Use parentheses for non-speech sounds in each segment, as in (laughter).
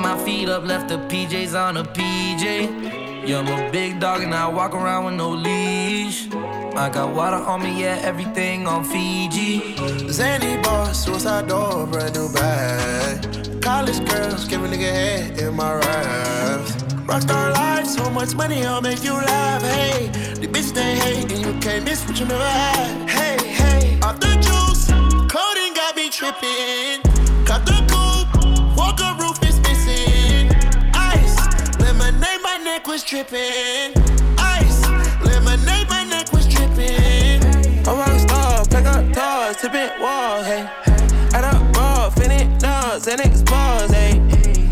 My feet up, left the PJs on a PJ. Yeah, I'm a big dog and I walk around with no leash. I got water on me, yeah, everything on Fiji. Zany boss, suicide door, brand new bag. College girls give a nigga head in my raps. Rockstar life, so much money, I'll make you laugh. Hey, the bitch they hate, and you can't miss what you never had. Hey, hey, off the juice, codeine got me tripping. Was tripping. Ice, lemonade, my neck was tripping. A rock star, pack up doors, tipping walls, hey. Add up raw, finish nuts, and expose, hey.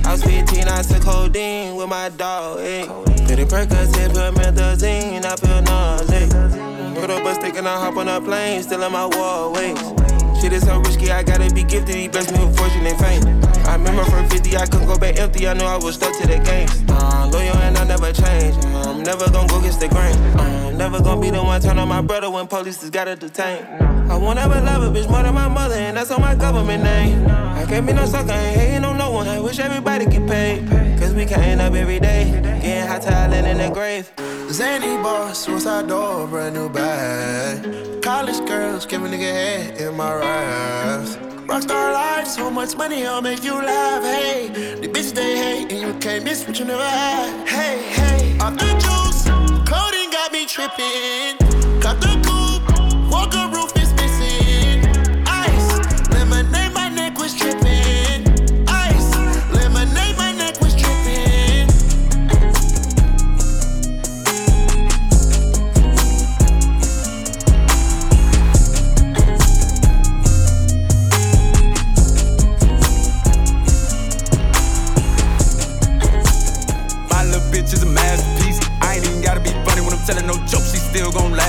I was 15, I took codeine with my dog, hey. Pretty Percocet, put methazine, I feel nauseous. Put up a stick and I hop on a plane, still in my wall, waist. Shit is so risky, I gotta be gifted. He blessed me with fortune and fame. I remember from 50, I couldn't go back empty. I knew I was stuck to the game. Uh, loyal and I never change. I'm never gonna go against the grain. I'm never gonna be the one turn on my brother when police just gotta detain. I won't ever love a bitch more than my mother, and that's on my government name. I can't be no sucker, ain't hating on no one. I wish everybody get paid. Cause we can't up every day, getting hot talent in the grave. Zany boss, suicide door, brand new bag. College girls give a nigga head in my raps. Rockstar life, so much money, I'll make you laugh. Hey, the bitch they hate, and you can't miss what you never had. Hey, hey, off the juice, codeine got me tripping. Cut the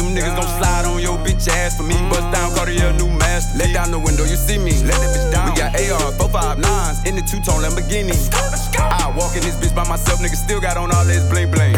Them niggas gon' slide on your bitch ass for me. Bust down Cartier, new masterpiece. Let down the window, you see me. Let that bitch down. We got AR, 459s in the two-tone Lamborghini. I walk in this bitch by myself, nigga still got on all this bling bling.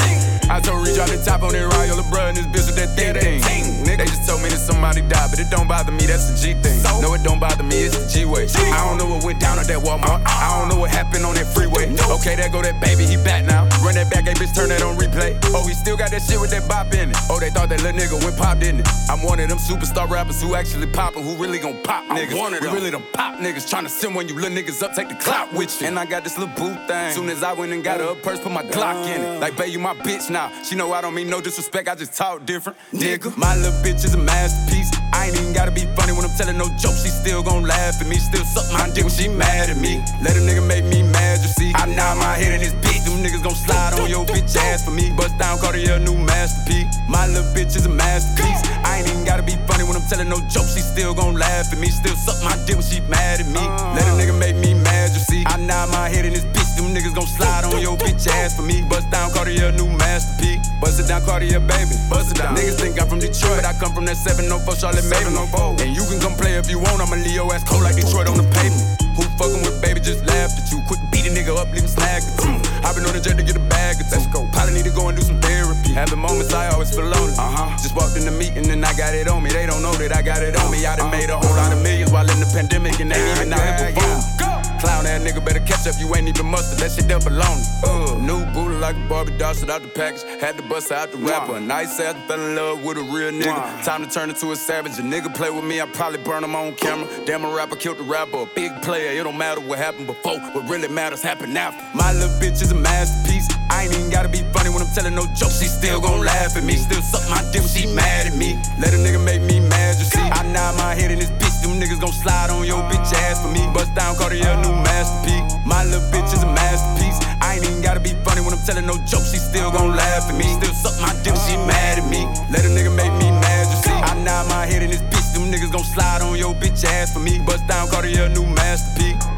I told Reach out the top on that Royal and this bitch with that thing thing. They just told me that somebody died, but it don't bother me, that's the G thing. No, it don't bother me, it's the G way. I don't know what went down at that Walmart. Uh-uh. I don't know what happened on that freeway. Okay, there go that baby, he back now. Run that back, hey bitch, turn that on replay. Oh, he still got that shit with that bop in it. Oh, they thought that little nigga went pop, didn't it? I'm one of them superstar rappers who actually poppin', who really gon' pop niggas. one of them. we really them pop niggas tryna send when you little niggas up, take the clout with you. And I got this little boo thing. Soon as I went and got her a purse, put my Glock in it. Like, babe, you my bitch now. She know I don't mean no disrespect, I just talk different. Nigga, my little bitch is a masterpiece. I ain't even gotta be funny when I'm telling no jokes. She still gon' laugh at me, still suck my dick when she mad at me. Let a nigga make me mad, you see. I nod my head in this bitch. Them niggas gon' slide on your bitch ass for me. Bust down Cartier, new masterpiece. My little bitch is a masterpiece. I ain't even gotta be funny when I'm telling no jokes. She still gon' laugh at me, still suck my dick when she mad at me. Let a nigga make me mad, you see. I nod my head in this bitch. Them niggas gon' slide on your bitch ass for me. Bust down Cartier, new masterpiece. Bust it down Cartier, baby. Bust it down. Niggas think I'm from Detroit, but I come from that 704 Charlotte Maven. Oh and you can come play if you want. I'ma leave your ass cold like Detroit on the pavement. Who fucking with baby just laughed at you. Quick beat a nigga up, leave him at you. i been on the jet to get a bag of Let's go. Probably need to go and do some therapy. Having moments I always feel lonely. Uh-huh. Just walked in the meeting and I got it on me. They don't know that I got it on me. I done made a whole lot of millions while in the pandemic and they even out here performing. Clown that nigga better catch up, you ain't even mustard, that shit double on uh, New booty like a Barbie doll, shit out the package. Had to bust out the rapper. Nice ass, fell in love with a real nigga. Time to turn into a savage. A nigga play with me, I probably burn him on camera. Damn, a rapper killed the rapper. A big player, it don't matter what happened before. What really matters happened after. My little bitch is a masterpiece. I ain't even gotta be funny when I'm telling no jokes. She still gon' laugh at me. Still suck my dick when she mad at me. Let a nigga make me mad, you see. I nod my head in this bitch. Them niggas gon' slide on your bitch ass for me. Bust down, Cartier, new masterpiece. My little bitch is a masterpiece. Ain't even gotta be funny when I'm telling no jokes. She still gon' laugh at me. Still suck my dick she mad at me. Let a nigga make me mad, you see. I nod my head in this bitch. Them niggas gon' slide on your bitch ass for me. Bust down, Cartier, new masterpiece.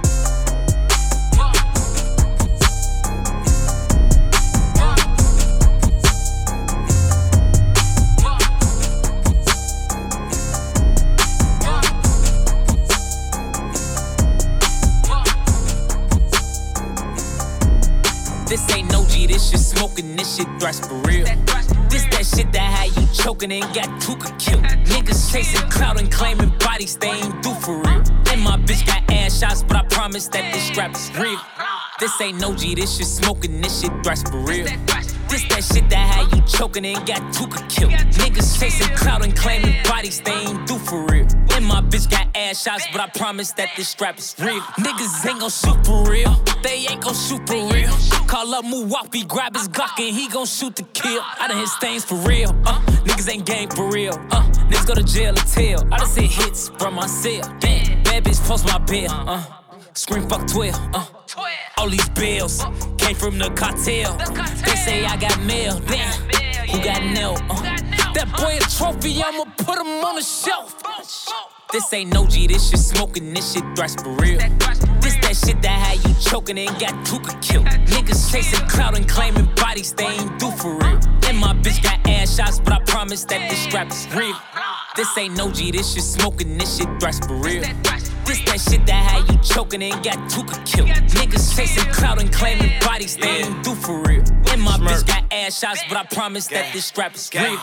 Shit smoking, this shit thrash for real. This that shit that had you choking and got Tooka killed. Niggas chasing clout and claiming bodies they ain't do for real. And my bitch got ass shots, but I promise that this strap is real. This ain't no G, this shit smoking, this shit thrash for real. This that shit that had you choking and got Tooka killed. Niggas chasing clout and claiming bodies they ain't do for real. Bitch got ass shots, but I promise that this strap is real. Niggas ain't gon' shoot for real. They ain't gon' shoot for real. Call up Muwapi, grab his Glock and he gon' shoot the kill. I done hit stains for real. Uh, niggas ain't game for real. Uh, niggas go to jail or tell. I done seen hits from my cell. Damn, bad bitch post my bill. Uh, scream fuck 12. Uh, all these bills came from the cartel. They say I got mail. Damn, who got nailed? Uh, that boy a trophy, I'ma put him on the shelf. This ain't no G, this shit smoking, this shit thrash for real. This that shit that had you choking and got Tooka killed. Niggas chasing clout and claiming bodies they ain't do for real. And my bitch got ass shots, but I promise that this strap is real. This ain't no G, this shit smoking, this shit thrash for real. This that shit that had you choking and got Tooka killed. Niggas chasing clout and claiming bodies they ain't do for real. And my bitch got ass shots, but I promise that this strap is real.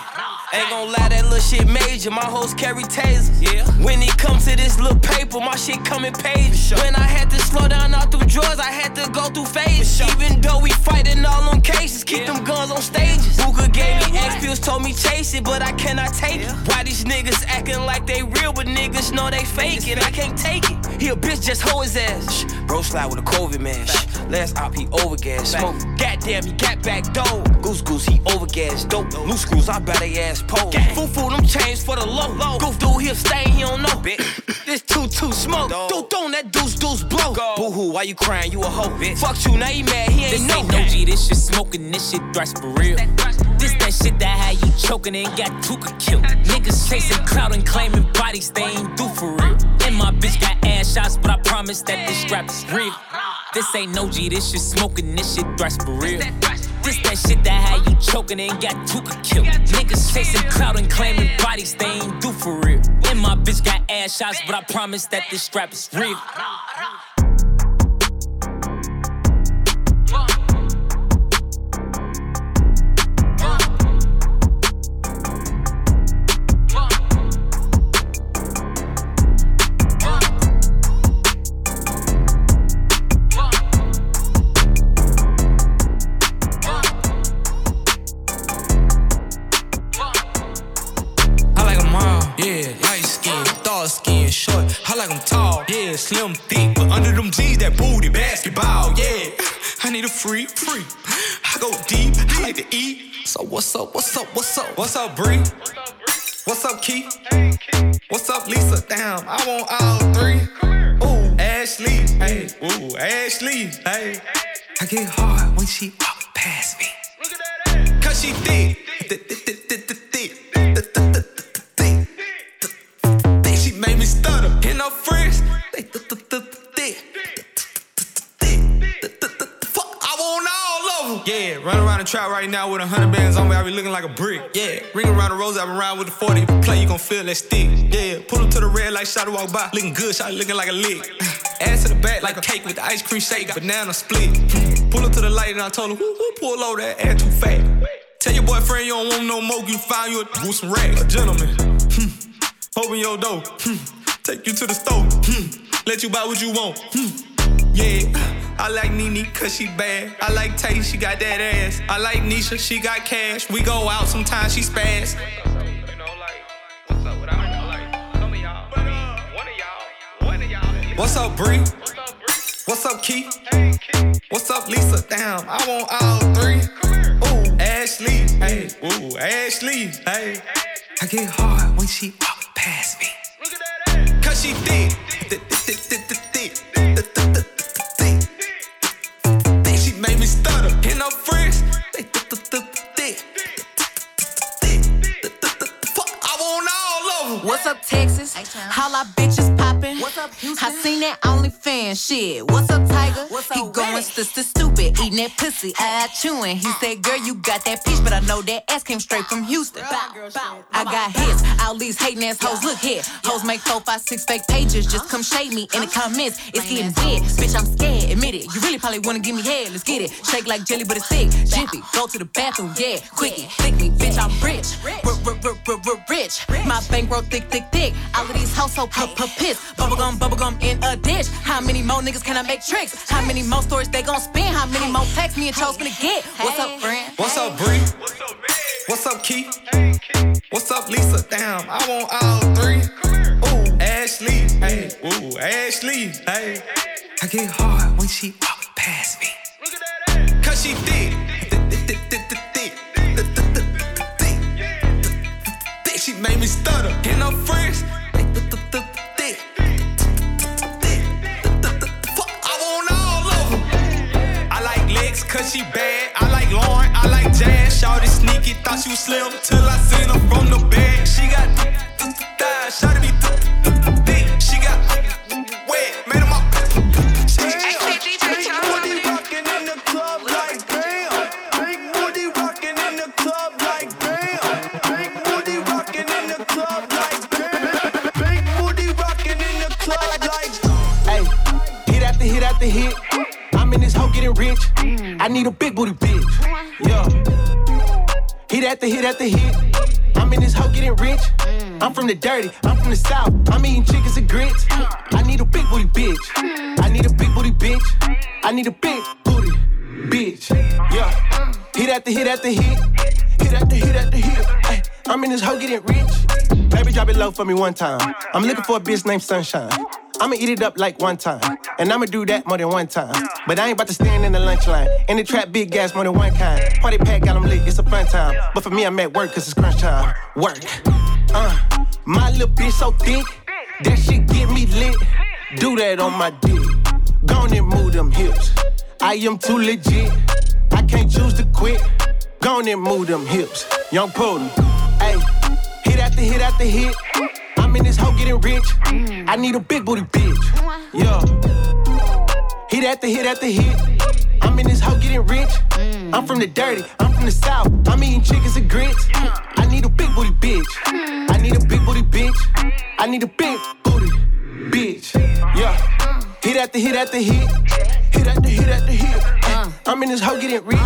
Ain't gon' lie, that little shit major. My hoes carry tasers. Yeah. When it comes to this little paper, my shit come in pages. When I had to slow down all through drawers, I had to go through phases. Even though we fighting all on cases, keep Yeah. them guns on stages. Booker gave me X pills, told me chase it, but I cannot take it. Why these niggas acting like they real, but niggas know they fake it? I can't take it. He a bitch, just hoe his ass. Bro slide with a COVID man. Shh. Last op, he overgas. Smoke. Goddamn, he got back dough. Goose goose, he overgas. Dope. Loose screws, I bet they ass pole. Foo foo, them chains for the low. low. Goof dude, he'll stay, he don't know. (coughs) this two two smoke. Dude, don't that deuce deuce blow. Boo hoo, why you crying? You a hoe. Fuck you, now he mad, he ain't This know. ain't no G, this shit smoking, this shit thrash for real. This that shit that had you choking and got Tooka killed. Niggas chasing clout and claiming bodies they ain't do for real. And my bitch got ass shots, but I promise that this strap is real. This ain't no G, this shit smoking, this shit thrash for real. This that shit that had you choking and got Tooka killed. Niggas chasing clout and claiming bodies they ain't do for real. And my bitch got ass shots, but I promise that this strap is real. What's up, what's up, what's up? What's up, Bree? What's up, Keith? What's up, Lisa? Damn, I want all three. Ooh, Ashley, hey, ooh, Ashley, hey. I get hard when she trap right now with a hundred bands on me. I be looking like a brick. Yeah, ring around the rose. I been around with the 40. Play, you gon' feel that stick. Yeah, pull up to the red light, shot walk by. Looking good, shot looking like a lick. (sighs) Ass to the back like a cake with the ice cream shake. Banana split. (laughs) Pull up to the light and I told her, who, who pull over that ass too fat? Tell your boyfriend you don't want no more, you find you a some rags. A gentleman. Hmm. (laughs) Open your door. Hmm. (laughs) Take you to the store. Hmm. Let you buy what you want. Hmm. Yeah. I like Nene cause she bad. I like Tay, she got that ass. I like Nisha, she got cash. We go out, sometimes she spaz. What's up, Bree? What's up, Keith? What's up, Lisa? Damn, I want all three. Ooh, Ashley, hey, ooh, Ashley, hey. I get hard when she walk past me. Cause she thick. What's up, Texas? Holla, bitches poppin'. What's up, Houston? I seen that OnlyFans shit. What's up, Tiger? What's up, he going sister stupid, eating that pussy, eye chewing. He said, girl, you got that peach, but I know that ass came straight from Houston. I got hits, all these hating ass hoes. Look here, hoes make four, five, six fake pages. Just come uh-huh. shade me in the uh-huh. comments. It's getting dead, bitch. I'm scared. Admit it. You really probably wanna give me head. Let's get it. Shake like jelly, but it's thick. Jiffy, go to the bathroom, yeah. Quickie, flick me, bitch. I'm rich, rich. My bankroll thick, thick, thick. All of these hoes so p- p- pissed. Bubblegum, bubblegum in a dish. How many more niggas can I make tricks? How many more stories they gon' spin? How many more texts me and Chose gonna get? What's up, friend? What's up, Bree? What's up, Keith? What's up, Lisa? Damn, I want all three. Ooh, Ashley, hey, ooh, Ashley, hey. I get hard when she walk past me. Look at that ass. Cause she thick. She made me stutter. And her friends, she bad. I like Lauren, I like Jazz. Shawty sneaky, thought she was slim till I seen her from the bed. She got thighs, shawty be thick. After hit after hit. I'm in this hoe getting rich. I'm from the dirty, I'm from the south. I'm eating chickens and grits. I need a big booty bitch. I need a big booty bitch. I need a big booty bitch. Yeah. Hit after hit after hit. Hit after hit after hit. I'm in this hoe getting rich. Baby, drop it low for me one time. I'm looking for a bitch named Sunshine. I'ma eat it up like one time. And I'ma do that more than one time. But I ain't about to stand in the lunch line. In the trap, big gas more than one kind. Party pack got 'em lit, it's a fun time. But for me, I'm at work cause it's crunch time. Work. Uh, my little bitch so thick, that shit get me lit. Do that on my dick. Gone and move them hips. I am too legit. I can't choose to quit. Gone and move them hips. Young Potent. Hey, hit after hit after hit. I'm in this hoe getting rich. I need a big booty bitch. Yeah. Hit after hit after hit. I'm in this hoe getting rich. I'm from the dirty, I'm from the south. I'm eating chickens and grits. I need a big booty bitch. I need a big booty bitch. I need a big booty bitch. Yeah. Hit after hit after hit. Hit after hit after hit. I'm in this hoe getting rich.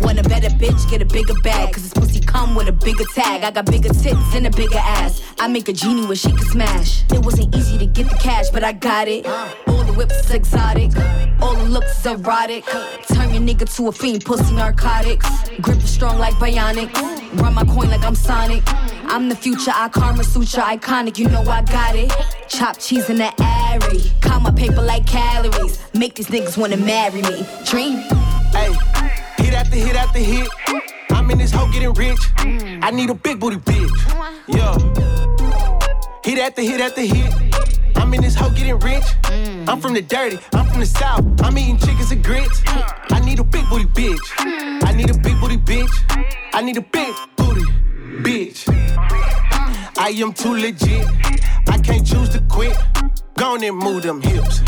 Want a better bitch, get a bigger bag. Cause this pussy come with a bigger tag. I got bigger tits and a bigger ass. I make a genie where she can smash. It wasn't easy to get the cash, but I got it. All the whips is exotic. All the looks is erotic. Turn your nigga to a fiend, pussy narcotics. Grip is strong like bionic. Run my coin like I'm Sonic. I'm the future, I karma sutra, iconic. You know I got it. Chop cheese in the airy. Count my paper like calories. Make these niggas wanna marry me. Dream. Hey, hit after hit after hit. I'm in this hoe getting rich. I need a big booty bitch. Yeah. Hit after hit after hit. I'm in this hoe getting rich. I'm from the dirty, I'm from the south. I'm eating chickens and grits. I need a big booty bitch. I need a big booty bitch. I need a big booty bitch. I am too legit. I can't choose to quit. Gone and move them hips.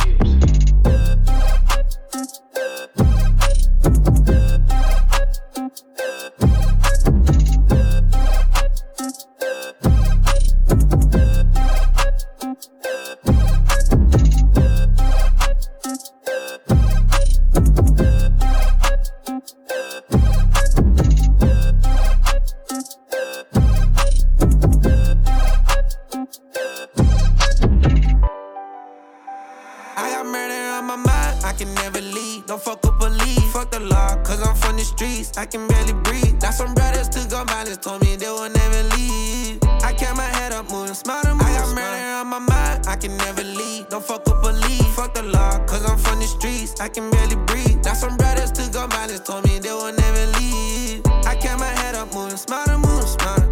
Barely breathe. Got some brothers to go violence, told me they will never leave. I kept my head up, moving smarter, moving I got murder on my mind, I can never leave. Don't fuck up a lead, fuck the law, cause I'm from the streets. I can barely breathe. Got some brothers to go violence, told me they will never leave. I kept my head up, moving smarter, moving smarter.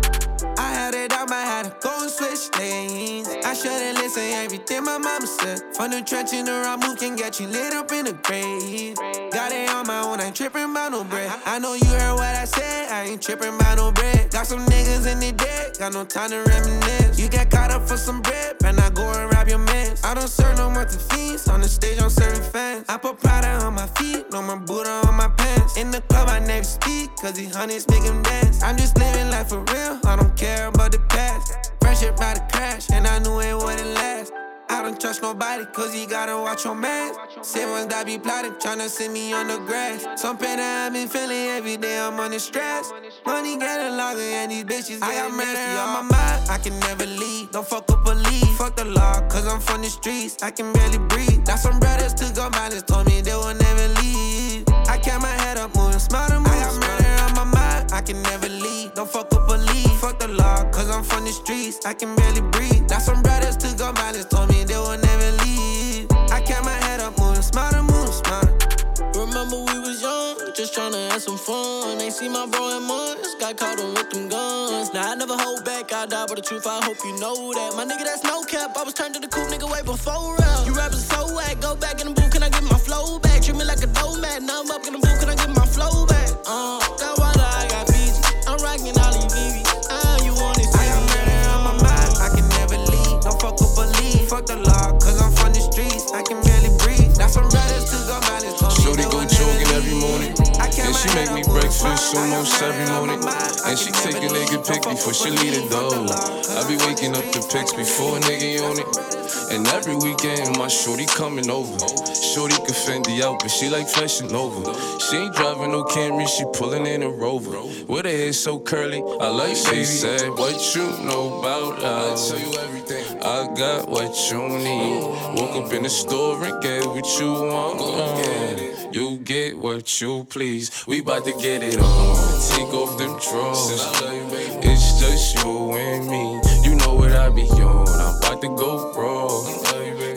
I had it out, my to go switch lanes. I should've listened everything my mama said. From the trench in the Ramu can get you lit up in the grave. Got it on my own, I ain't tripping about no bread. I know you heard what I said, I ain't tripping about no bread. Got some niggas in the deck, got no time to reminisce. You get caught up for some bread, better not go and rob your mans. I don't serve no more to fiends, on the stage I'm serving fans. I put Prada on my feet, no more Buddha on my pants. In the club I never speak, cause these honeys make them dance. I'm just living life for real, I don't care about the past. Friendship about to crash, and I knew it wouldn't last. I don't trust nobody, cause you gotta watch your man. Same ones that be plotting, tryna see me on the grass. Some pain I've been feeling every day, I'm under stress. Money getting longer, and these bitches I got murder on my mind, I can never leave. Don't fuck up a lead, fuck the law, cause I'm from the streets, I can barely breathe. Got some brothers to go violence, told me they will never leave. I kept my head up, moving smarter, moving I got murder on my mind, I can never leave. Don't fuck up a lead, I'm from the streets, I can barely breathe. Got some brothers to go violence, told me they will never leave. I kept my head up, moving smarter, moving smarter. Remember we was young, just tryna have some fun. They see my bro in months, got caught on with them guns. Now I never hold back, I die, but the truth, I hope you know that. My nigga, that's no cap. I was turned to the cool nigga way before rap. You rappers so whack, go back in the booth, can I get my flow back? Treat me like a doormat, now I'm up in the booth, can I get my flow back? Breakfast smarter, I almost got every morning. my mind, I And she take a nigga pic before she leave the door. I be waking up the pics before a nigga on it. And every weekend my shorty coming over. Shorty can Fendi out, but she like fashion over. She ain't driving no Camry, she pulling in a Rover. With her hair so curly, I like she said, What you know about us? I tell you everything. I got what you need. Woke up in the store and get what you want. Uh, You get what you please. We bout to get it on. Take off them drawers. It's just you and me. You know what I be on. I'm about to go raw.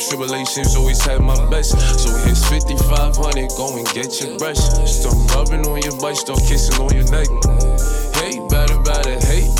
tribulations, always had my best. So here's 5500, go and get your brush. Start rubbing on your butt, start kissing on your neck. Hate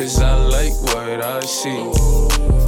Cause I like what I see.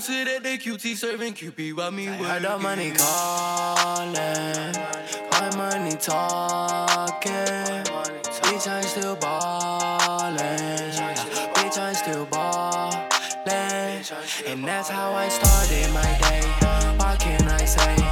Gucci serving Cupid while me working. Heard the money calling, my money talking. Bitch, I'm still ballin'. Bitch, I'm still ballin'. And that's how I started my day. What can I say?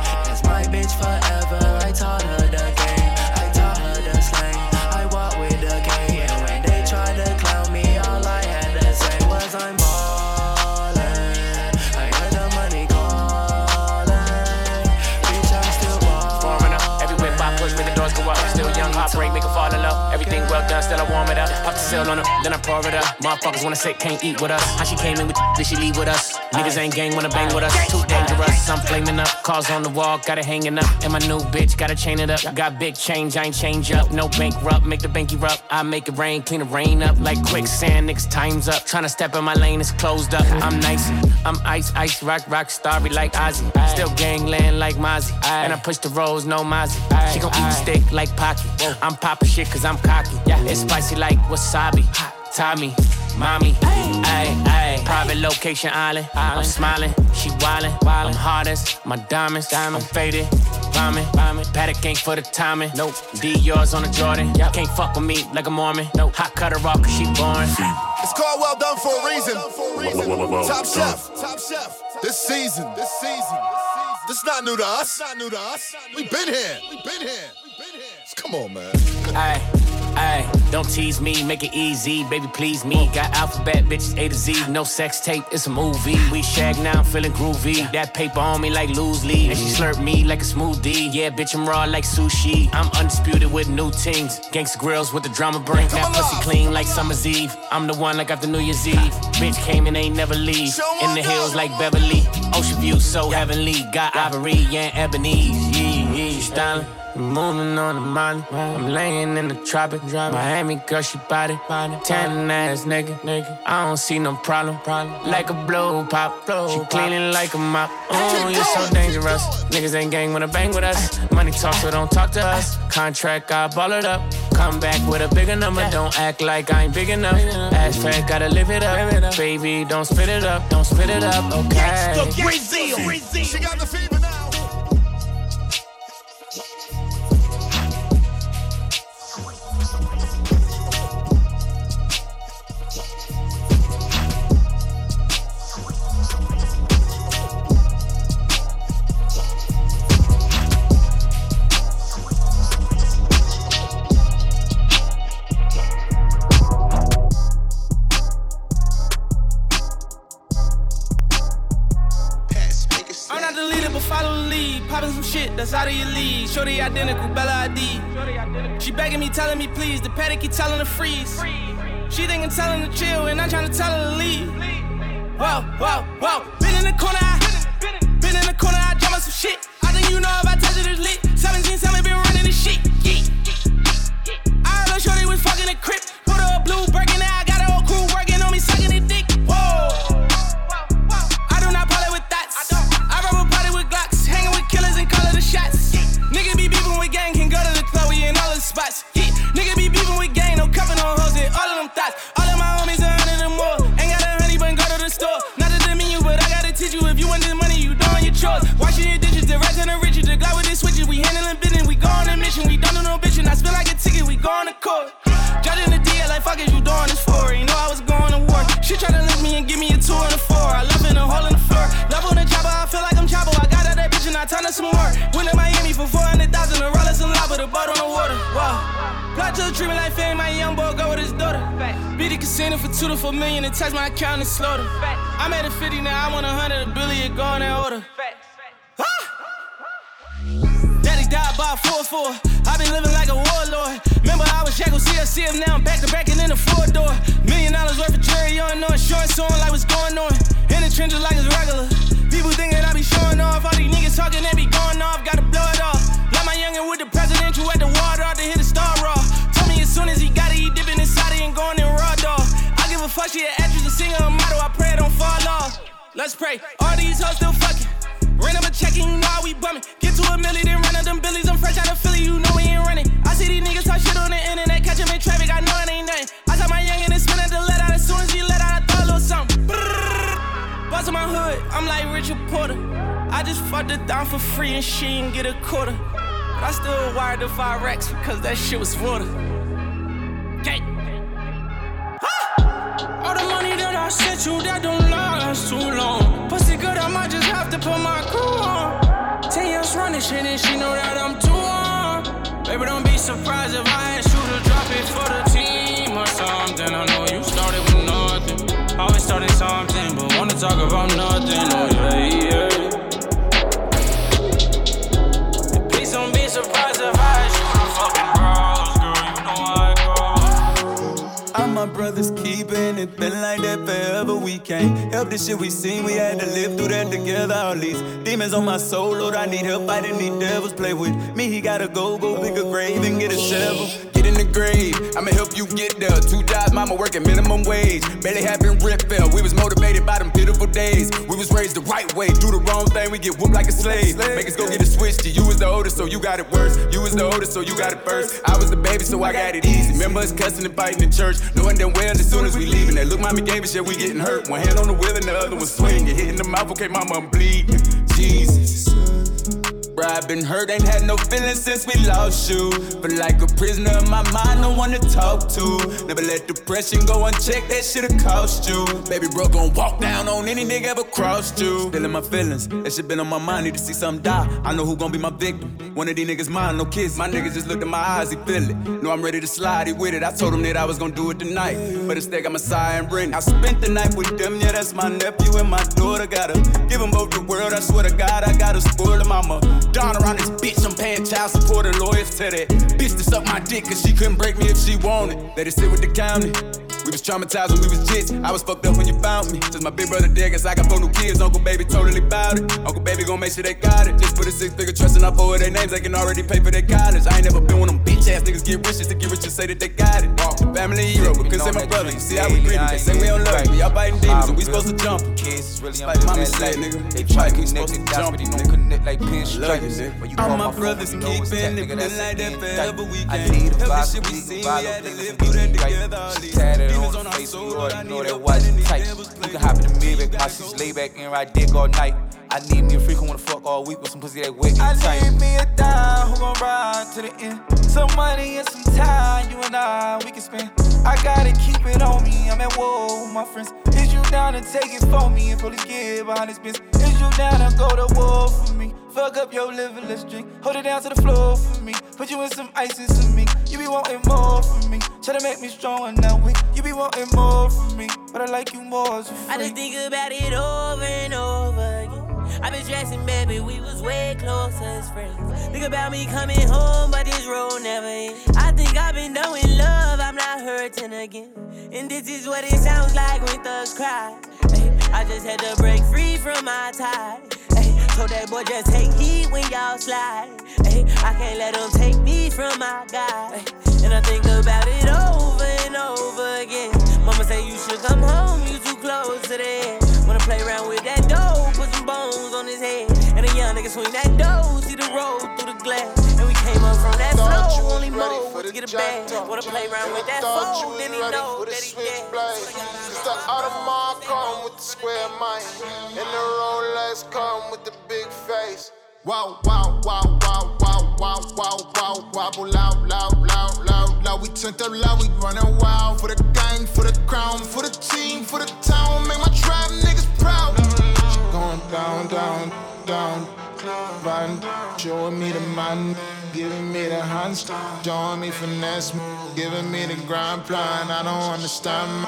Pop the seal on it, then I pour it up. Motherfuckers wanna say can't eat with us. How she came in with did she leave with us? Niggas ain't gang, wanna bang with us. Too dangerous, I'm flaming up. Cars on the wall, got it hanging up. And my new bitch, gotta chain it up. Got big change, I ain't change up. No bankrupt, make the banky erupt. I make it rain, clean the rain up. Like quicksand, niggas time's up. Tryna step in my lane, it's closed up. I'm nice, I'm ice, ice, rock, rock, starry like Ozzy. Still gangland like Mozzie. And I push the rolls, no Mozzie. She gon' eat the steak like Pocky. I'm poppin' shit cause I'm cocky. It's spicy like wasabi. Tommy, mommy, ayy, ayy. Private location island. I'm smiling, she wildin'. I'm hardest, my diamonds, I'm faded. Bombing, bombing. Patek ain't for the timing. Nope. Dior on the Jordan. Can't fuck with me like a Mormon. Nope. Hot cut her off cause she boring. It's called Well Done for a reason. Top Chef. Top Chef. This season. This season. This not new to us. Not new to us. We been here. We been here. We been here. Come on, man. Ayy, ayy, don't tease me, make it easy, baby, please me. Got alphabet bitches A to Z, no sex tape, it's a movie. We shag now, I'm feeling groovy. That paper on me like loose leaf, and she slurp me like a smoothie. Yeah, bitch, I'm raw like sushi. I'm undisputed with new teams, gangsta grills with the drama bring that pussy clean like summer's eve. I'm the one like after New Year's Eve. Bitch came and ain't never leave. In the hills like Beverly, ocean view so heavenly. Got ivory and ebony, yeah, yeah, styling. Moving on the money. I'm laying in the tropic. Miami girl, she body. Tannin ass nigga. nigga. I don't see no problem. Like a blow pop. She cleaning like a mop. Oh, you're so dangerous. Niggas ain't gang wanna bang with us. Money talk, so don't talk to us. Contract, I ball it up. Come back with a bigger number. Don't act like I ain't big enough. Ass fat, gotta live it up. Baby, don't spit it up. Don't spit it up, okay? Brazil. She got the fever Shorty identical, Bella Hadid. She begging me, telling me please. The Patek keep telling her freeze. She thinking telling her chill, and I'm trying to tell her to leave. Whoa, whoa, whoa. Been in the corner, I, been in the corner, I her some shit. I think you know if I touch it, it's lit. 17, 7 been running this shit. Yeah. I heard her shorty was fucking a crip. Put her a blue breaking my account and slaughter. I'm at a 50 now, I want a hundred, a billion, go in that order. Daddy died by 4-4. i been living like a warlord. Remember I was shackled CSCM, now I'm back to back and in the four door. Million dollars worth of jewelry on, no insurance on, like what's going on. In the trenches like it's regular. Let's. All these hoes still fucking. Ran up a check and you know how we bumming. Get to a milli, then run up them billies. I'm fresh out of Philly, you know we ain't running. I see these niggas talk shit on the internet, catch 'em in traffic, I know it ain't nothing. I saw my youngin' and spin at the let out. As soon as he let out, I throw a little something. Bust my hood, I'm like Richard Porter. I just fucked her down for free and she ain't get a quarter. But I still wired the five racks because that shit was water. She know that keeping it been like that forever. We can't help the shit we seen. We had to live through that together. All these demons on my soul, Lord, I need help fighting these devils. Play with me, he gotta go, go pick a grave and get a shovel. Grave, I'ma help you get there. Two jobs, mama working minimum wage. Barely having rent fell. We was motivated by them pitiful days. We was raised the right way. Do the wrong thing, we get whooped like a slave. Make us go get a switch to you was the oldest, so you got it worse. You was the oldest, so you got it first. I was the baby, so I got it easy. Remember us cussing and fighting in church, knowing damn well as soon as we leaving that look, mommy gave us yeah, we getting hurt. One hand on the wheel and the other was swinging. Hitting the mouth, okay, mama, I'm bleeding. Jesus. I've been hurt, ain't had no feelings since we lost you. But like a prisoner in my mind, no one to talk to. Never let depression go unchecked, that shit'll cost you. Baby bro gon' walk down on any nigga ever crossed you. Feeling my feelings, that shit been on my mind, need to see something die. I know who gon' be my victim. One of these niggas mine, no kiss. My niggas just looked in my eyes, he feel it. Know I'm ready to slide, he with it. I told him that I was gon' do it tonight. But instead, got side and Brittany. I spent the night with them, yeah, that's my nephew and my daughter. Gotta give them both the world, I swear to God, I gotta spoil them. I'm a Don around this bitch, I'm paying child support and lawyers to that bitch to suck my dick, cause she couldn't break me if she wanted. Let it sit with the county. Was traumatized when we was kids. I was fucked up when you found me. Since my big brother dead, guess I got four new kids. Uncle Baby totally bout it. Uncle Baby gon' make sure they got it. Just put a six figure trust in up for their names. They can already pay for their college. I ain't never been one of them bitch ass niggas get rich just to get rich and say that they got it. Family hero, couldn't say my brother. You see how we grieving. They say we don't love you. Y'all fighting demons and we supposed to jump. Kids really Like mommy said, nigga. They try to connect to the jump. but they don't connect like pin Love you, stripes. nigga. When you All my brothers you know it's keeping it nigga, been that's like that forever. We I can't need a help the shit we seen. We had to live through that together. All these on our face, you already know that watch tight. You can hop in the Maybach, my shit's lay back and ride dick all night. I need me a freak who wanna fuck all week with some pussy that wet I and tight. need me a dime who gon' ride to the end. Some money and some time, you and I, we can spend. I gotta keep it on me, I'm at war with my friends. Is you down to take it for me and police get behind this bitch? Is you down to go to war for me? Fuck up your liver, let's drink. Hold it down to the floor for me. Put you in some ice and some me. You be wanting more from me. Try to make me strong and now weak. You be wanting more from me, but I like you more as a I just think about it over and over again. i been stressing, baby, we was way closer as friends. Think about me coming home, but this road never ends. I think I've been done with love, I'm not hurting again. And this is what it sounds like when thugs cry. Ay, I just had to break free from my tie. Ay, told that boy just take heat when y'all slide. Ay, I can't let him take me from my guy. And I think about it over and over again. Mama say you should come home, you too close to edge. Wanna play around with that bones on his head. And a young nigga swing that dough, see the road through the glass. And we came up from that flow, only more to get a bag. Wanna play around with that phone, then he know that he dead. Cause the Audemars come with the square mind, and the Rolex come with the big face. Wow, wow, wow, wow, wow, wow, wow, wow, wobble loud, loud, loud, loud, loud. We turned up loud, we running wild for the gang, for the crown, for the team, for the town. Make my trap niggas proud. Down, down, down. Riding, showing me the man, giving me the hands, showing me finesse, giving me the grind plan. I don't understand.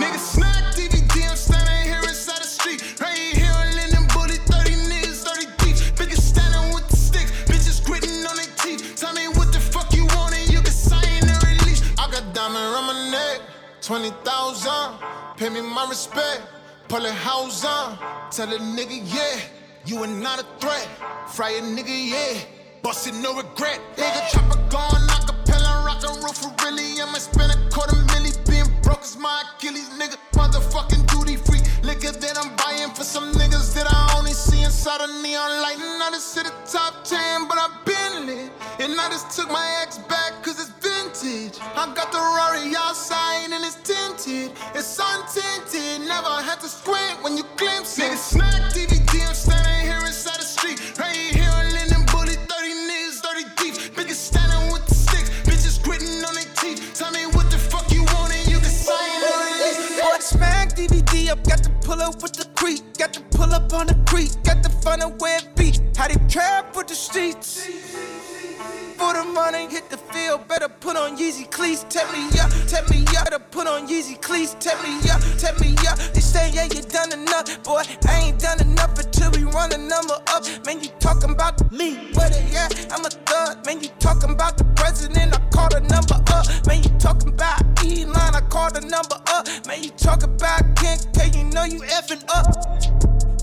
Nigga snack DVD, I'm standing here inside the street. Right here, Linden Bully, 30 niggas, 30 deep. Bitches standing with the sticks, bitches gritting on their teeth. Tell me what the fuck you want and you can sign the release. I got diamond on my neck, 20,000. Pay me my respect, pull it house on. Tell a nigga, yeah, you are not a threat. Fry a nigga, yeah, bustin' no regret. Nigga, chopper gone, acapella, rock and roll for really. I'ma spend a quarter milli, being broke is my Achilles, nigga. Motherfucking duty free. Liquor that I'm buying for some niggas that I only see inside a neon light. And I just hit the top 10, but I've been lit. And I just took my ex back, cause it's message. I got the Rari outside and it's tinted. It's untinted. Never had to squint when you glimpse it. Niggas not DVD. I'm standing here inside the street. Right here in them booty. 30 niggas, 30 deeps. Bitches standing with the sticks. Bitches gritting on their teeth. Tell me what the fuck you want and you can sign on it. Boy, smack DVD up. Got to pull up with the creek. Got to pull up on the creek. Got to find a way to beat How they trap with the streets. For the money, hit the field, better put on Yeezy cleats. Tell me yeah, tell me yeah, better put on Yeezy cleats. Tell me yeah, tell me yeah. They say yeah, you done enough, boy. I ain't done enough until we run a number up. Man, you talking about me, where they at? I'm a thug. Man, you talking about the president? I call the number up. Man, you talking about Elon? I call the number up. Man, you talking about Ken K? You know you effing up.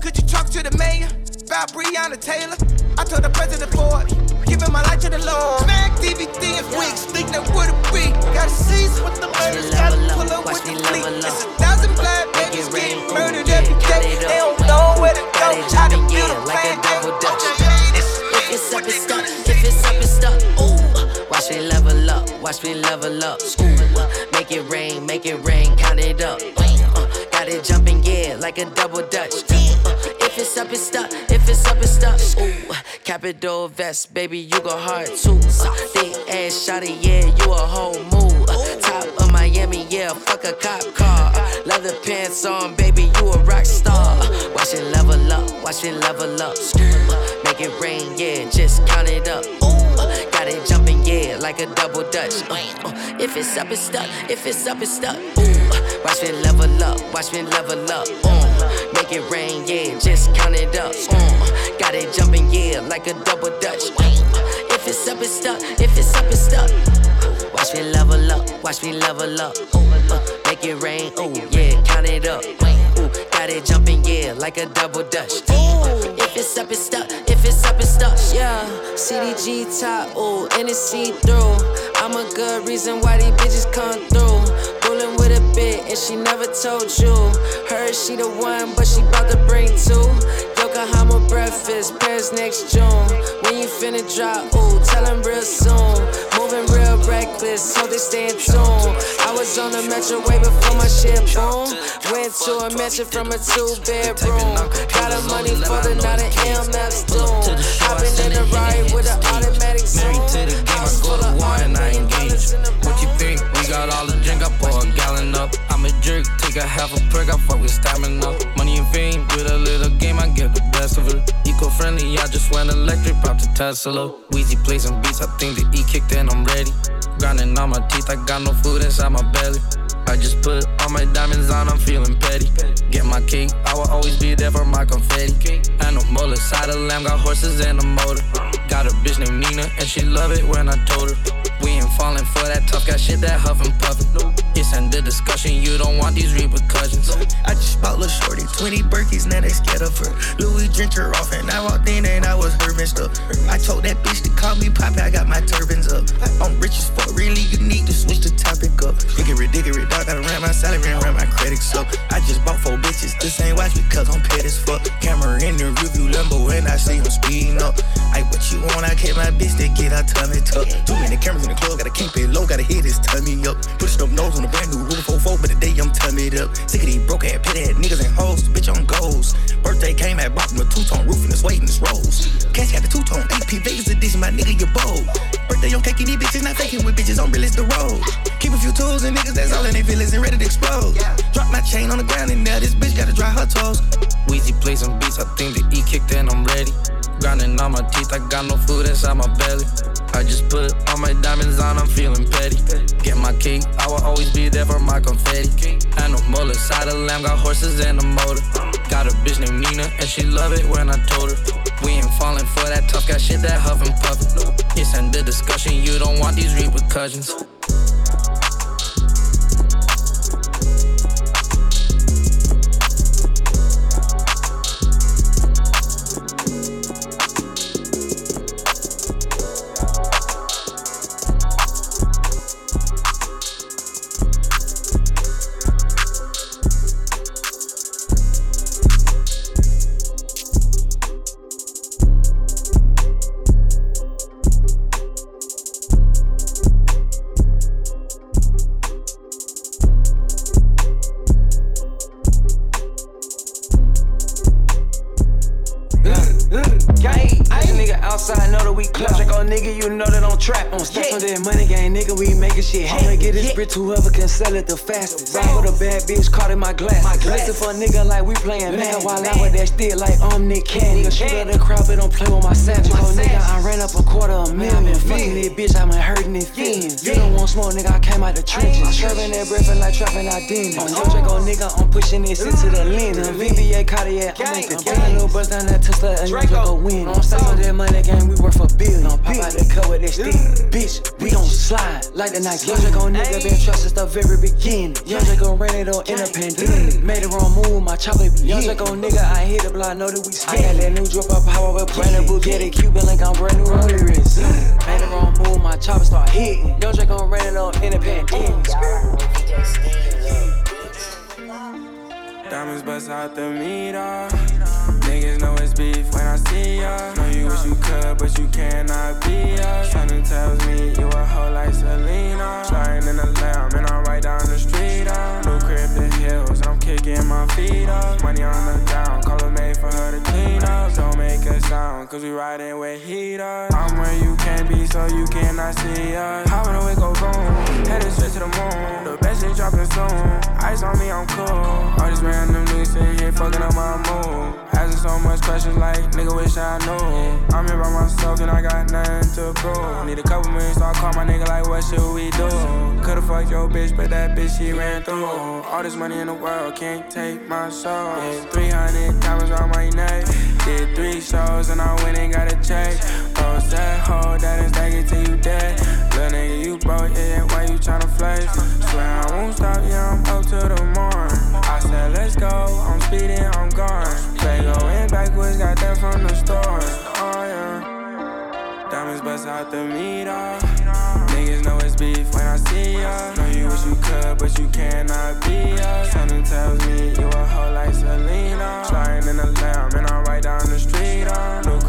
Could you talk to the mayor about Breonna Taylor? I told the president for it, giving my life to the Lord. Smack DVD and wigs, think that would it be? Gotta seize with the murders, gotta pull up with the fleet. It's a thousand black babies getting murdered every day. They don't know where to go, how to build a plan. If it's up, it's stuck. If it's up, it's stuck. Ooh, watch me level up. Watch me level up. Ooh, make it rain, make it rain. Count it up. Uh, got it jumping, yeah, like a double dutch. Uh, if it's up, it's stuck. If it's up, it's stuck. Ooh, Capital vest, baby, you go hard too. Thick ass shotty, yeah, you a whole move. Top of Miami, yeah, fuck a cop car. Leather pants on, baby, you a rock star. Watch it level up, watch it level up. Make it rain, yeah, just count it up. Got it jumping, yeah, like a double dutch. Uh, uh, if it's up, it's stuck. If it's up, it's stuck. Ooh, watch me level up, watch me level up. Make it rain, yeah, just count it up. Uh, got it jumping, yeah, like a double dutch. Uh, if it's up, it's stuck. If it's up, it's stuck. Watch me level up, watch me level up. Uh, make it rain, ooh, yeah, count it up. Ooh, got it jumping, yeah, like a double dutch. If it's up, it's stuck. If it's up, it's stuck. Yeah, CDG top, ooh, and it's see through. I'm a good reason why these bitches come through. With a bit, and she never told you. Heard she the one, but she bout to bring two. Yokohama breakfast, Paris next June. When you finna drop, ooh, tell them real soon. Moving real reckless, so they stay in tune. I was on the metro way before my shit boom. Went to a mansion from a two bedroom. Got a money for the night of MF's doom. Hopping in the ride with an automatic zoom. Married to the game, I go to war and I engage. What you think? We got all the drink, I pour jerk, take a half a perk, I fuck with stamina. Money and fame, with a little game, I get the best of it. Eco friendly, I just went electric, pop to Tesla. Weezy play some beats, I think the E kicked in, I'm ready. Grinding on my teeth, I got no food inside my belly. I just put all my diamonds on, I'm feeling petty. Get my cake, I will always be there for my confetti. Animal side of lamb, got horses and a motor. Got a bitch named Nina, and she love it when I told her. We ain't falling for that tough guy shit, that huff and puffin'. It's under discussion, you don't want these repercussions. I just bought Lil Shorty 20 Birkies, now they scared of her. Louis drink her off, and I walked in and I was her up. I told that bitch to call me Poppy, I got my turbans up. I'm rich as fuck, really, you need to switch the topic up. Dickery, dickery, dog, gotta run my salary and run my credits up. I just bought four bitches, this ain't watch because I'm pet as fuck. Camera in the review Lambo, and I see him speeding up. I what you want, I kept my bitch to get her tummy tucked. Too many cameras in the club, gotta keep it low, gotta hit his tummy up. Put a snub nose on a brand new roof, 44, but today I'm tummy up. Sick of these broke ass, pit ass niggas and hoes, bitch on goals. Birthday came at bottom with two tone roof and it's waiting, it's rolls. Cash got the two tone AP Vegas edition, my nigga, you bold. Birthday on cake, these bitches, not faking with bitches, on real the road. Keep a few tools and niggas that's all in their feelings and ready to explode. Drop my chain on the ground and now this bitch gotta dry her toes. Weezy play some beats, I think the E kicked and I'm ready. Grinding on my teeth, I got no food inside my belly. I just put all my diamonds on, I'm feeling petty. Get my cake, I will always be there for my confetti. I know Animal side of lamb, got horses and a motor. Got a bitch named Nina, and she love it when I told her. We ain't falling for that tough guy shit, that huff and puffin'. It's under discussion, you don't want these repercussions. Sell it the fastest. Ride with a bad bitch, caught in my glass. Listen for a nigga like we playing man. While I with that still like I'm Nick Cannon. Shoot up the crowd, but don't play with my savage. Oh nigga, I ran up a quarter a million. Been Fucking this bitch, I been hurting it thin. You don't want smoke, nigga, I came out the trenches. Serving that breath like trapping out demons. On your Draco nigga, I'm pushing this into the lean. VBA Cartier, I'm making a little buzz down that Tesla and you Draco win. On stacks on that money game, we work for billions. Pop out the cut with that stick. Bitch, slide like the Nike. Young Draco nigga been trusted the very beginning. Young Draco ran it on independent. Made the wrong move, my chopper be Young Draco nigga, I hit the block, know that we spin. I got that new drip up power with brand new Bugatti, Cuban link on brand new Rollie wrist. Made the wrong move, my chopper start hitting. Young Draco ran it on independent. Diamonds bust out the meter. Niggas know it's beef when I see ya. Know you wish you could, but you cannot be us. Something tells me you a hoe like Selena. Sliding in the lamb, and I'm right down the street. Uh. New crib, the hills, I'm kicking my feet up. Money on the down, call her made for her to clean up. Don't make a sound, cause we riding with heaters. I'm where you can't be, so you cannot see us. How when we go boom, headed straight to the moon. The best shit dropping soon. Ice on me, I'm cool. All these random niggas sitting here fucking up my mood. Asking so much questions like, nigga, wish I knew. I'm here by myself and I got nothing to prove. Need a couple million, so I call my nigga like, what should we do? Could've fucked your bitch, but that bitch she ran through. All this money in the world can't take my soul. Yeah, 300 diamonds on my neck. Did three shows and I went and got a check. Post that hoe, that is take it till you dead. Little nigga, you broke, yeah, why you tryna flex? Swear I won't stop, yeah, I'm up to the morning. I said, let's go, I'm speeding, I'm gone. Play going backwards, got that from the store. Oh, yeah. Diamonds bust out the meter. Niggas know it's beef when I see ya. Know you wish you could, but you cannot be us. Something tells me you a hoe like Selena. Sliding in the lamb, and I'm right down the street. Uh. New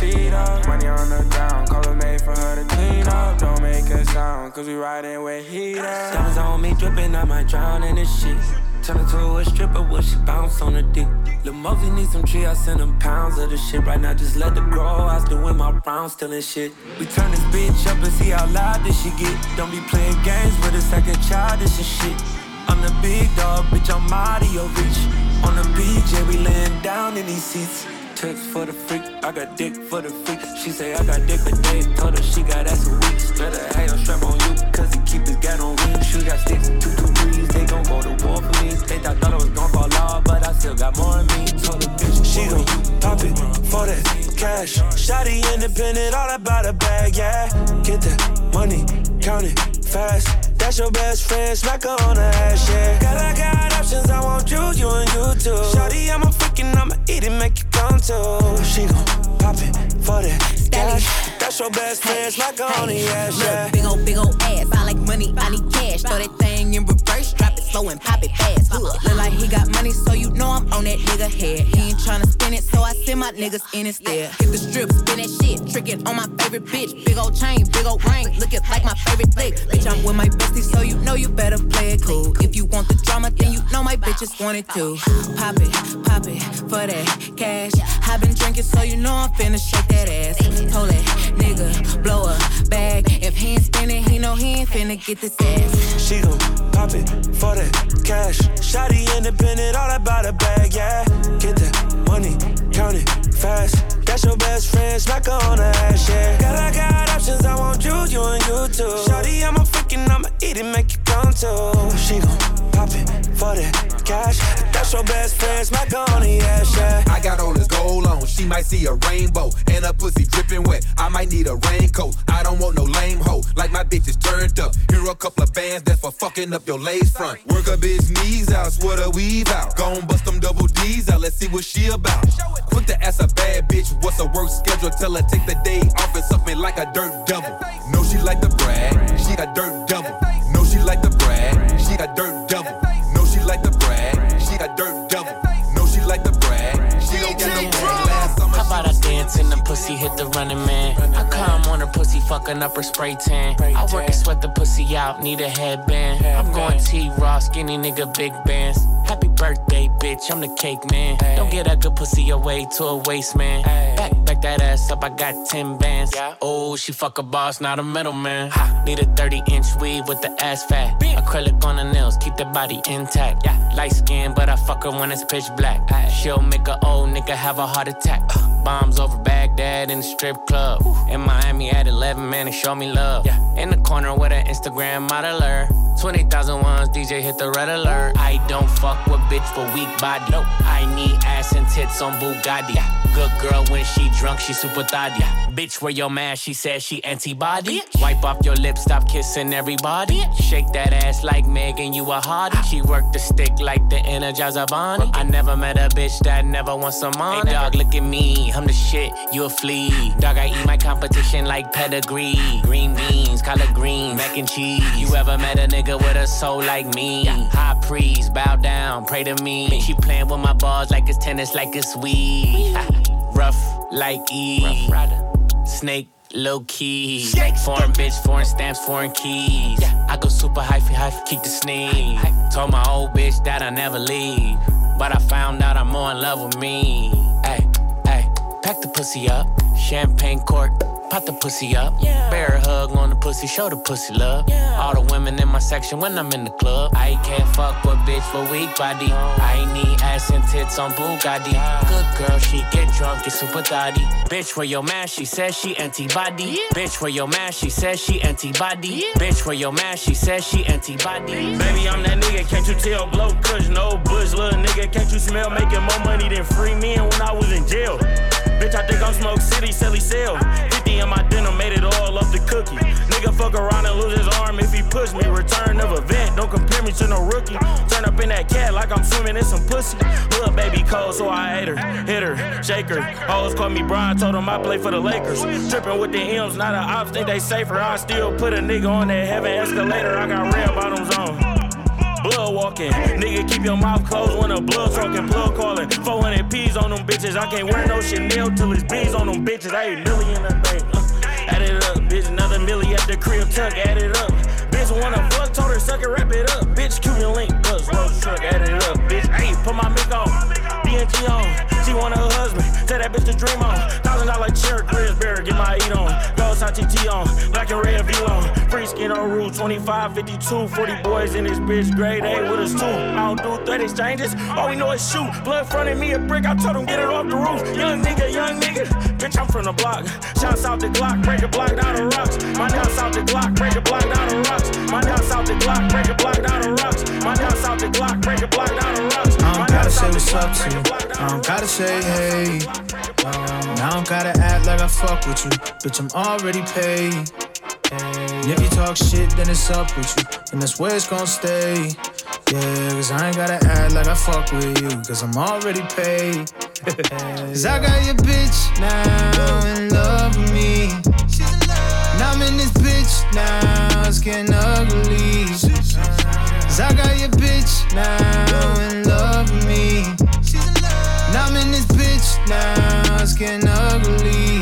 feet up. Money on the ground, her made for her to clean up. Don't make a sound, cause we riding with heaters. Diamonds on me dripping, I might drown in this shit. Turn into a stripper, will she bounce on the dick? Lil' Mosey need some tree, I send him pounds of the shit. Right now, just let it grow. I was doing my rounds, stealing shit. We turn this bitch up and see how loud this she get. Don't be playing games with us like a child, this is shit. I'm the big dog, bitch, I'm out of your reach. On the beach, yeah, we laying down in these seats. Text for the freak, I got dick for the freak. She say I got dick for days, told her she got ass for weeks. Better have your strap on you, cause he keep his gat on wings. She got sticks, two, two, threes, they gon' go to war for me. They thought, thought I was gon' fall off, but I still got more in me. Told her bitch, She gon' pop it for that cash. Shotty independent, all about a bag, yeah. Get that money, count it fast. That's your best friend, smack her on the ass, yeah. Girl, I got options, I want you, you and you too. Shawty, I'm a freaking, I'ma eat it, make you come too. She gon' pop it for that cash. That's your best friend, smack her on the ass, yeah. Look, big ol' big ol' ass. I like money, I need cash. Throw that thing in reverse, drop it slow and pop it fast. Ugh. Look like he got money, so you know I'm on that nigga head. He ain't tryna spin it, so I send my niggas in instead. Hit the strip, spin that shit, trick it on my favorite bitch. Big ol' chain, big ol' ring, looking like my favorite flick. Bitch, I'm with my bestie, so you know you better play it cool. If you want the drama, then you know my bitches want it too. Pop it, pop it for that cash. i been drinking, so you know I'm finna shake that ass. Told that nigga, blow a bag. If he ain't spinning, he know he ain't finna get this ass. She gon' pop it for that cash. Shotty independent, all about a bag, yeah. Get that money, count it fast. That's your best friend, smack her on the ass, yeah. Girl, I got options, I want you, you and you too. Shawty, I'm a freaking, I'ma eat it, make you come too. She gon' pop it for that cash. That's your best friend, smack her on the ass, yeah. I got all this gold on, she might see a rainbow. And her pussy dripping wet, I might need a raincoat. I don't want no lame hoe, like my bitch is turned up. Here a couple of bands fucking up your lace front. Work a bitch knees out, sweat her weave out. Gon' bust them double D's out, let's see what she about. Put the ass a bad bitch, what's her work schedule? Tell her take the day off and something like a dirt devil. Know she like the brag, she a dirt devil. Know she like the brag, she a dirt devil. Know she like the brag, she a dirt devil. Know she like the brag, she don't get no brag. Last How about I dance and the pussy hit the running man? Pussy fucking up her spray tan. I work and sweat the pussy out, need a headband. I'm going T Raw, skinny nigga, big bands. Happy birthday, bitch, I'm the cake man. Don't get that good pussy away to a waste man. Back, back that ass up, I got 10 bands. Oh, she fuck a boss, not a middleman. Need a 30 inch weave with the ass fat. Acrylic on the nails, keep the body intact. Yeah. Light skin, but I fuck her when it's pitch black. She'll make a old nigga have a heart attack. Bombs over Baghdad in the strip club. In Miami at 11, man, and show me love. Yeah. In the corner with an Instagram modeler. 20,000 ones, DJ hit the red alert. I don't fuck with bitch for weak body. No. I need ass and tits on Bugatti. Good girl when she drunk, she super thotty. Yeah. Bitch, where your man? She says she antibody. Wipe off your lips, stop kissing everybody. Shake that ass like Megan, you a hottie. She work the stick like the Energizer Bunny. I never met a bitch that never wants some money. Hey dog, look at me, I'm the shit, you a flea. Dog, I eat my competition like pedigree. Green beans, collard greens, mac and cheese. You ever met a nigga with a soul like me? High priest, bow down, pray to me. Bitch, She playing with my balls like it's tennis, like it's weed. Ah, rough like E. Snake low key. Foreign bitch, foreign stamps, foreign keys. I go super hyphy, hyphy, keep the sneeze. Told my old bitch that I never leave. But I found out I'm more in love with me. Ay, ay, pack the pussy up. Champagne cork, pop the pussy up. Yeah. Bear hug on the pussy, show the pussy love. Yeah. All the women in my section when I'm in the club. I can't fuck with bitch for weak body. I need ass and tits on Bugatti. Good girl, she get drunk, get super thotty. Bitch, where your man? She says she antibody. Yeah. Bitch, where your man? She says she antibody. Yeah. Bitch, where your man? She says she antibody. Baby, I'm that nigga, can't you tell? Blow kush, no bush, little nigga, can't you smell? Making more money than free men when I was in jail. Bitch, I think I'm Smoke City, Sally Sale. 50 in my denim, made it all up the cookie. Nigga fuck around and lose his arm if he push me. Return of a vet, don't compare me to no rookie. Turn up in that cat like I'm swimming in some pussy. Little baby cold, so I ate her, hit her, shake her. Always call me Brian, told him I play for the Lakers. Tripping with the M's, not the ops, think they safer. I still put a nigga on that heaven escalator. I got red bottoms on blood walking. Nigga, keep your mouth closed when a blood talking, blood calling. 400 P's on them bitches. I can't wear no Chanel till it's B's on them bitches. I ain't million a day. Add it up, bitch. Another million at the crib tuck, add it up. Bitch wanna fuck, told her suck it, wrap it up. Bitch, Cuban link, buzz, slow truck, add it up. Bitch, hey, put my mic on. DNG on. She want her husband, tell that bitch to dream on. Thousand dollar chair, Chris Bear, get my eat on. Gold TT on, black and red V skin on rule 25, 52, 40 boys in this bitch, grade A with us too. I don't do threat exchanges, all we know is shoot. Blood fronted me a brick, I told him get it off the roof. Young nigga, young nigga, bitch, I'm from the block. Shouts out the Glock, break a block down the rocks. My down south the Glock, break a block down the rocks. My down south the Glock, break a block down the rocks. My down south the Glock, break a block down the rocks. I don't gotta say what's up to you. I don't gotta say hey. Now I don't gotta act like I fuck with you. Bitch, I'm already paid. And if you talk shit, then it's up with you. And that's where it's gonna stay. Yeah, cause I ain't gotta act like I fuck with you. Cause I'm already paid. (laughs) Cause I got your bitch now in love with me. And I'm in this bitch now, it's getting ugly. Cause I got your bitch now in love with me. And I'm in this bitch now, it's getting ugly.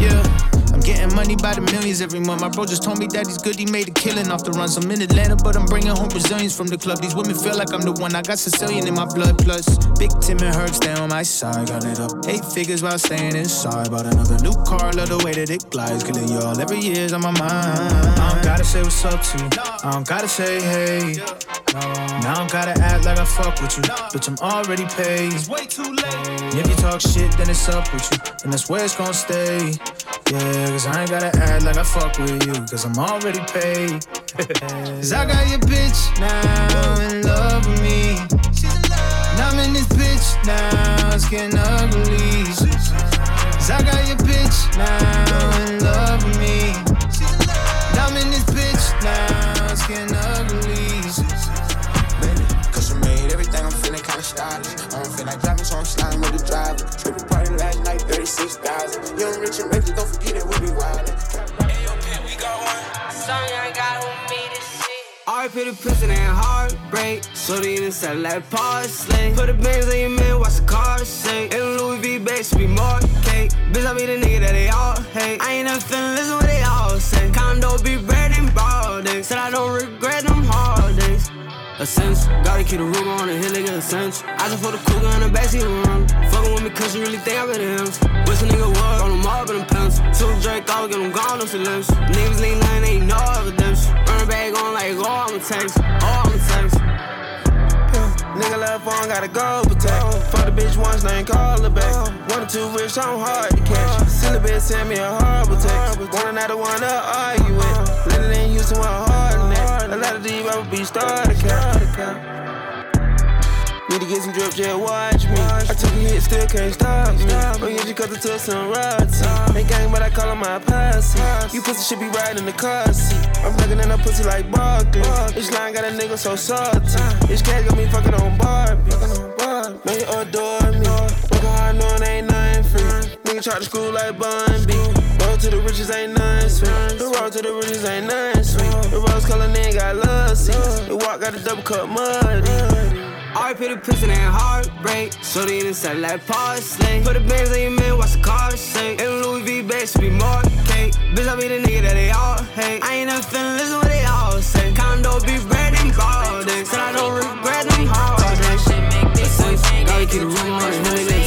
Yeah. Getting money by the millions every month. My bro just told me that he's good, he made a killing off the runs. I'm in Atlanta, but I'm bringing home Brazilians from the club. These women feel like I'm the one. I got Sicilian in my blood, plus Big Tim and Herb stay on my side. Got it up eight figures while staying inside. Bought another new car, love the way that it glides. Killing y'all every year's on my mind. I don't gotta say what's up to you. I don't gotta say hey. Now I don't gotta act like I fuck with you. Bitch, I'm already paid. It's way too late. And if you talk shit, then it's up with you. And that's where it's gonna stay. Yeah, cause I ain't gotta act like I fuck with you. Cause I'm already paid. (laughs) Cause I got your bitch now in love with me. And I'm in this bitch now, it's getting ugly. Cause I got your bitch now RP the prison and heartbreak. The in sell like parsley. Put the bands on your man, watch the car shake. And Louis V bags be more cake. Bitch, I be the nigga that they all hate. I ain't never finna listen what they all say. Condo be bread and broad days. Said I don't regret them hard days. Essential. Gotta keep the Ruger on the hill, nigga, essential. I just put the cougar in the backseat around. Fucking with me, cause you really think I better him. Wish a nigga would, on them all, but them pencil. Two Drake off, get them gone, no limbs. Niggas lean nothing, ain't no evidence. Run a bag on like, oh, I'm a text. Oh, I'm a text. Nigga left phone, gotta go protect. Fuck the bitch once, now ain't call her back. One or two rich, I'm hard to catch. Silly bitch send me a horrible text. One another one to argue with. It in Houston, one in. A lot of these rapper be started cap. Need to get some drip, just watch me. I took a hit, still can't stop me. Oh yeah, you cut the to some royalty. Ain't gang, but I call him my posse. You pussy should be riding in the car seat. I'm knocking in a pussy like Barkley. This line got a nigga so salty. This cat got me fucking on Barbie. Know you adore me. Working hard, knowing ain't nothing free. Nigga try to school like Bun B. Road to the riches ain't nothing sweet. The road to the riches ain't nothing sweet. The rose color nigga got love seats. The walk got a double cup muddy. RP the prison and heartbreak. Shorty in the side like parsley. Put the bands on your man, watch the car shake. And Louis V bags should be more cake. Bitch, I be the nigga that they all hate. I ain't never finna listen what they all say. Condo be red and gold. Said I don't regret them hard days. Gotta keep the room on the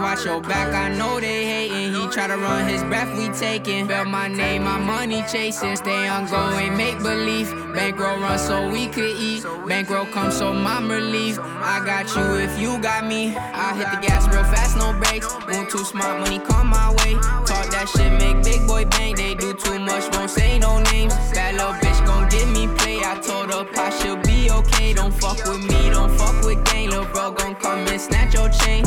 Watch your back, I know they hating. He try to run his breath, we taking. Spell my name, my money chasing. Stay ongoing, make believe. Bankroll run so we could eat. Bankroll come so mom relief. I got you if you got me. I hit the gas real fast, no brakes. Move too smart, money come my way. Talk that shit, make big boy bang. They do too much, won't say no names. Bad little bitch gon' give me play. I told her pop she'll be okay. Don't fuck with me, don't fuck with gang. Lil' bro gon' come and snatch your chain.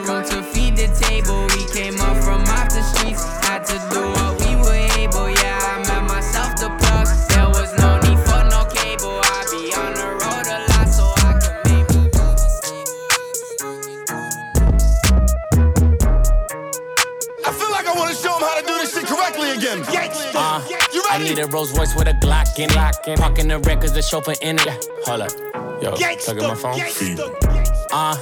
Got room to feed the table. We came up from off the streets. Had to do what we were able. Yeah, I met myself the plug. There was no need for no cable. I be on the road a lot, so I can make my maybe. I feel like I want to show them how to do this shit correctly again. Uh, You ready? I need a Rolls Royce with a Glock in it. Parking the records, the chauffeur in it. Hold up. Yo, plug in my phone. Uh,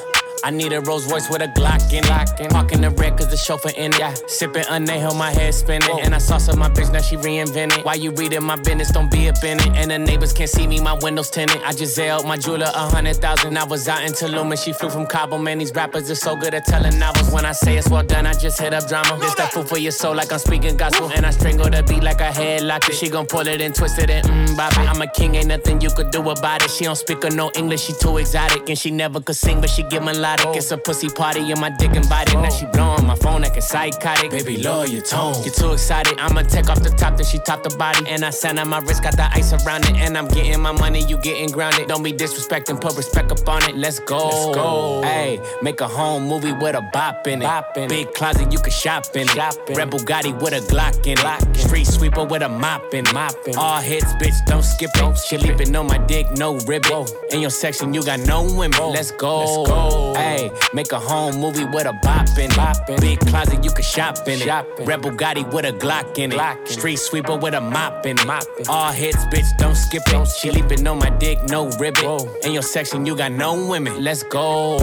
I need a Rolls Royce with a Glock in it. Parking the red cause the chauffeur in it. Sipping unnailed, my head spinning. And I saw some my bitch, now she reinvented. Why you reading my business? Don't be up in it. And the neighbors can't see me, my windows tinted. I just zailed my jeweler a hundred thousand. I was out in Tulum and she flew from Cabo. Man, these rappers are so good at telling novels. When I say it's well done, I just hit up drama. This that food for your soul like I'm speaking gospel. And I strangle the beat like a headlock it. She gon' pull it and twist it and mm, bop it. I'm a king, ain't nothing you could do about it. She don't speak or no English, she too exotic. And she never could sing, but she It's a pussy party and my dick invited. Now she blowing my phone like a psychotic. Baby, lower your tone. You're too excited. I'ma take off the top, then she top the body. And I sand on my wrist, got the ice around it. And I'm getting my money, you getting grounded. Don't be disrespecting, put respect up on it. Let's go. Let's go. Hey, make a home movie with a bop in it. Bop in Big closet, you can shop in it. Shop in Red Bugatti with a Glock in it. Street sweeper with a mop in it. Mopping. All hits, bitch, don't skip it. She leaping on my dick, no ribbon. In your section, you got no women. Let's go. Let's go. Hey, make a home movie with a bop in it. Big closet, you can shop in it. Red Bugatti with a Glock in it. Street sweeper with a mop in it. All hits, bitch, don't skip it. She leaping on my dick, no ribbon. In your section, you got no women. Let's go.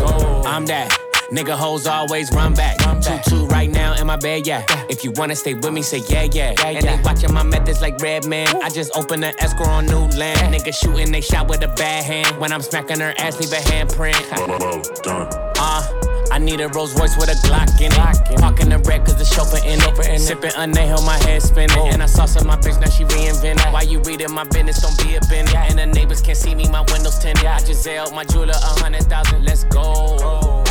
I'm that. Nigga hoes always run back. Two two right now in my bed, yeah. If you wanna stay with me, say yeah, yeah. and they watching my methods like Redman. I just opened an escrow on new land. Nigga shooting, they shot with a bad hand. When I'm smacking her ass, leave a handprint. Uh, I need a Rolls Royce with a Glock in it. Parking the red cause the chauffeur in it. Sipping unnailed, my head spinning. And I saw some my bitch, now she reinvented. Why you reading my business? Don't be up in it. And the neighbors can't see me, my windows tinted. I just zailed my jeweler a hundred thousand. Let's go. Hey,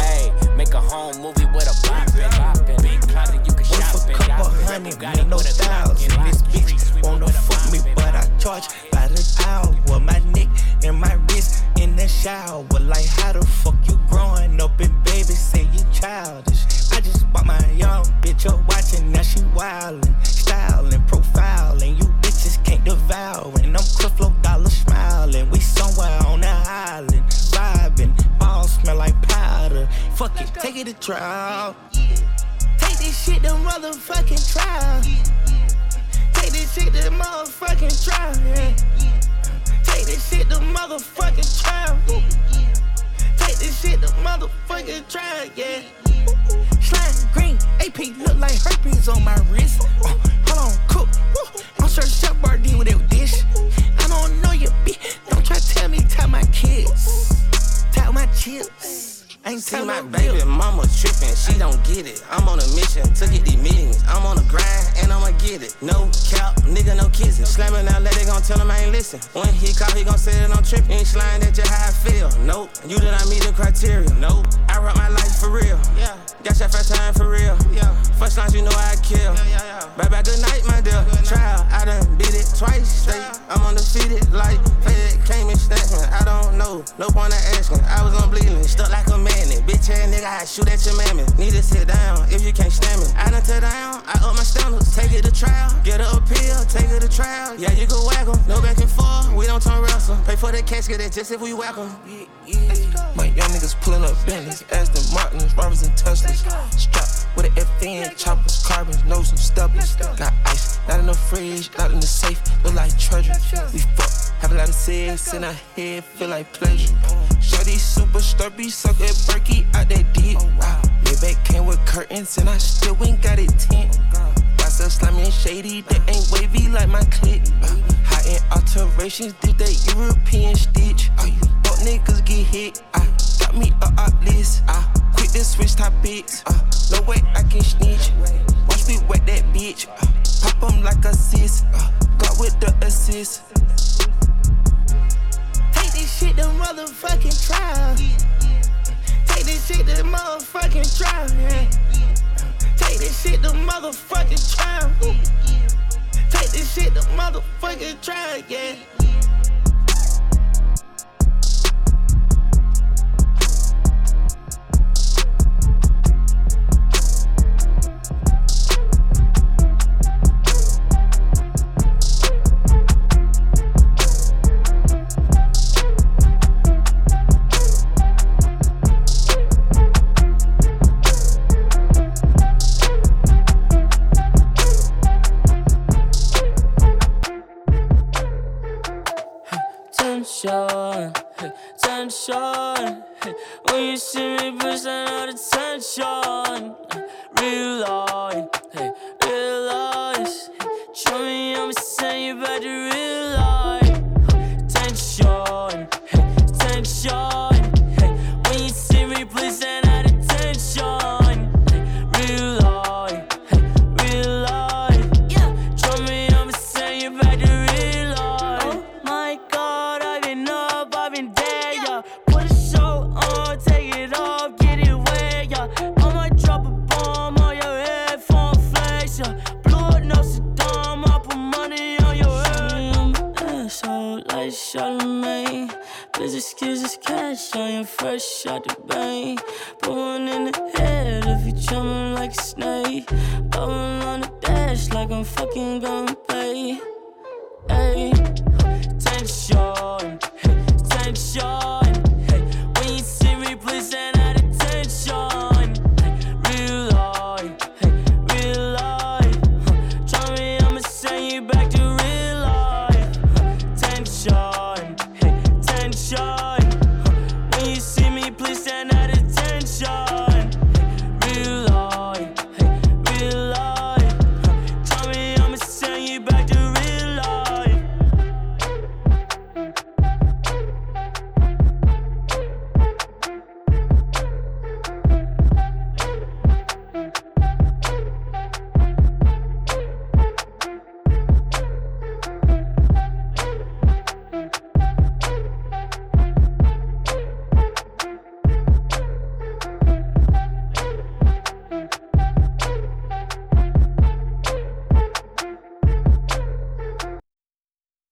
make a home movie with a bop in it. Big closet, you can shop in it. couple hundred, man, no thousand. This bitch wanna fuck me, but I charge by the hour. My neck and my wrist in the shower. Like, how the fuck you growing up and baby say you childish? I just bought my young bitch a watch and now she wildin', styling, profiling. You bitches can't devour. And I'm Creflo Dollar smiling. We somewhere on the island, vibing. Smell like powder. Fuck it, take it to trial. Take this shit to motherfucking trial. Take this shit to motherfucking trial. Yeah. Take this shit to motherfucking trial. Take this shit to motherfucking trial. Yeah. Slime green, AP look like herpes on my wrist. Uh, hold on, cook. Woo. I'm sure Chef Boyardee with that dish. I don't know you, bitch. Don't try to tell me tell my kids. Tell my chips. Ain't See my baby mama trippin', she don't get it. I'm on a mission to get these millions. I'm on a grind and I'ma get it. No cap, nigga, no kissing. Slamming out, let they gon' tell him I ain't listen. When he call, he gon' say that I'm trippin'. Ain't slime that just how I feel. Nope, you did not meet the criteria. Nope, I rock my life for real. Yeah, got your first time for real. Yeah, first lines you know I kill. Yeah, yeah, yeah. Bye bye, good night, my dear. Trial, I done beat it twice. Straight. I'm undefeated like Fed came and snatched me. I don't know, no point of asking. I was on bleeding, stuck like a man it. Bitch ass nigga, I shoot at your mammy. Need to sit down if you can't stand me. I done tear down, I up my standards. Take it to trial, get a appeal, take it to trial. Yeah, you can whack em, no back and forth. We don't turn wrestle. Pay for the casket, that's just if we whack em. Yeah, yeah. My young niggas pulling up Bentleys, Aston Martins, Robbers and Teslas. Strapped with an FN, choppers, carbons, no some stubblers. Got ice, not in the fridge, not in the safe, look like treasure. We fuck, have a lot of sex in our head, feel like pleasure. Shorty super sturdy, suck at Berkey out that deep. Wow. Came with curtains and I still ain't got it tint. Got some slimy and shady that ain't wavy like my clip. High end alterations, did that European stitch. Fuck niggas get hit. I got me a up list. I quit the switch topics. Uh, no way I can snitch. Watch me wet that bitch. Uh, pop 'em like a sis. Uh, got with the assist shit to motherfucking trial. Take this shit to motherfucking trial. Take this shit to motherfucking trial. Take this shit to motherfucking trial, yeah.